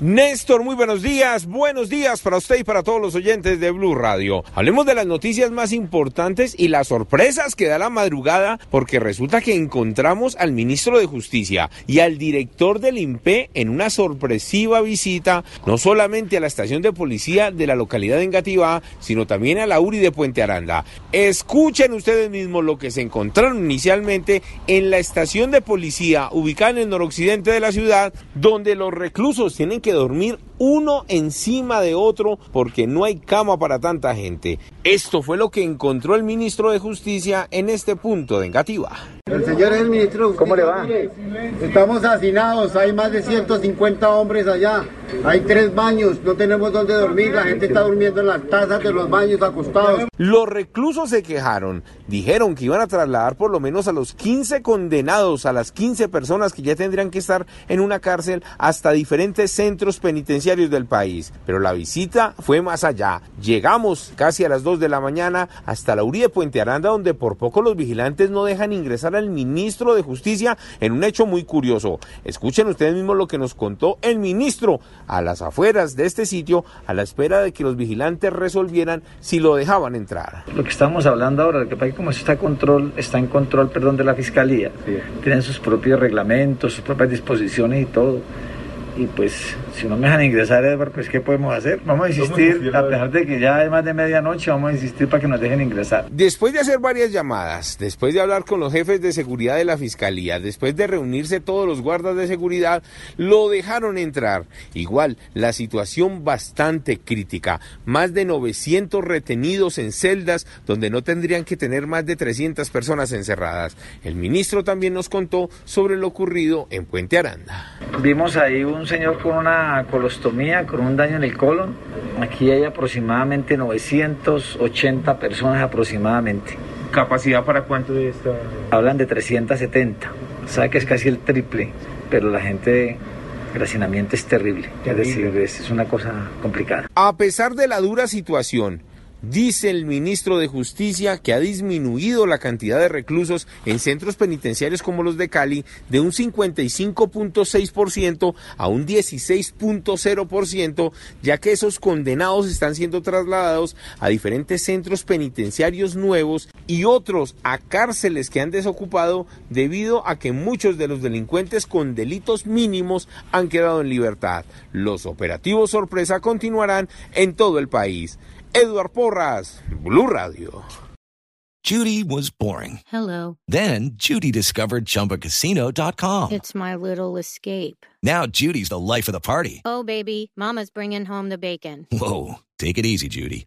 Néstor, muy buenos días. Buenos días para usted y para todos los oyentes de Blue Radio. Hablemos de las noticias más importantes y las sorpresas que da la madrugada, porque resulta que encontramos al ministro de Justicia y al director del INPE en una sorpresiva visita, no solamente a la estación de policía de la localidad de Engativá, sino también a la URI de Puente Aranda. Escuchen ustedes mismos lo que se encontraron inicialmente en la estación de policía ubicada en el noroccidente de la ciudad, donde los reclusos tienen que dormir uno encima de otro porque no hay cama para tanta gente. Esto fue lo que encontró el ministro de Justicia en este punto de Engativá. El señor es el ministro. ¿Cómo le va? Mire, Estamos hacinados, hay más de 150 hombres allá. Hay tres baños, no tenemos dónde dormir, la gente está durmiendo en las tazas de los baños acostados. Los reclusos se quejaron, dijeron que iban a trasladar por lo menos a los 15 condenados, a las 15 personas que ya tendrían que estar en una cárcel hasta diferentes centros penitenciarios del país. Pero la visita fue más allá. Llegamos casi a las 2 de la mañana hasta la URI de Puente Aranda, donde por poco los vigilantes no dejan ingresar al ministro de Justicia en un hecho muy curioso. Escuchen ustedes mismos lo que nos contó el ministro a las afueras de este sitio a la espera de que los vigilantes resolvieran si lo dejaban entrar. Lo que estamos hablando ahora, que país como está, control, está en control perdón, de la fiscalía, tienen sus propios reglamentos, sus propias disposiciones y todo. Y pues, si no me dejan ingresar, Edward, pues, ¿qué podemos hacer? Vamos a insistir, a pesar de que ya es más de medianoche, vamos a insistir para que nos dejen ingresar. Después de hacer varias llamadas, después de hablar con los jefes de seguridad de la fiscalía, después de reunirse todos los guardas de seguridad, lo dejaron entrar. Igual, la situación bastante crítica. Más de 900 retenidos en celdas donde no tendrían que tener más de 300 personas encerradas. El ministro también nos contó sobre lo ocurrido en Puente Aranda. Vimos ahí un señor con una colostomía, con un daño en el colon. Aquí hay aproximadamente 980 personas aproximadamente. ¿Capacidad para cuánto de esta? Hablan de 370. Sabe que es casi el triple, pero la gente, el hacinamiento es terrible. Es decir, es, es una cosa complicada. A pesar de la dura situación, Dice el ministro de Justicia que ha disminuido la cantidad de reclusos en centros penitenciarios como los de Cali de un 55.6% a un 16.0%, ya que esos condenados están siendo trasladados a diferentes centros penitenciarios nuevos y otros a cárceles que han desocupado debido a que muchos de los delincuentes con delitos mínimos han quedado en libertad. Los operativos sorpresa continuarán en todo el país. Edward Porras, Blue Radio. Judy was boring. Hello. Then Judy discovered ChumbaCasino.com. It's my little escape. Now Judy's the life of the party. Oh, baby, Mama's bringing home the bacon. Whoa, take it easy, Judy.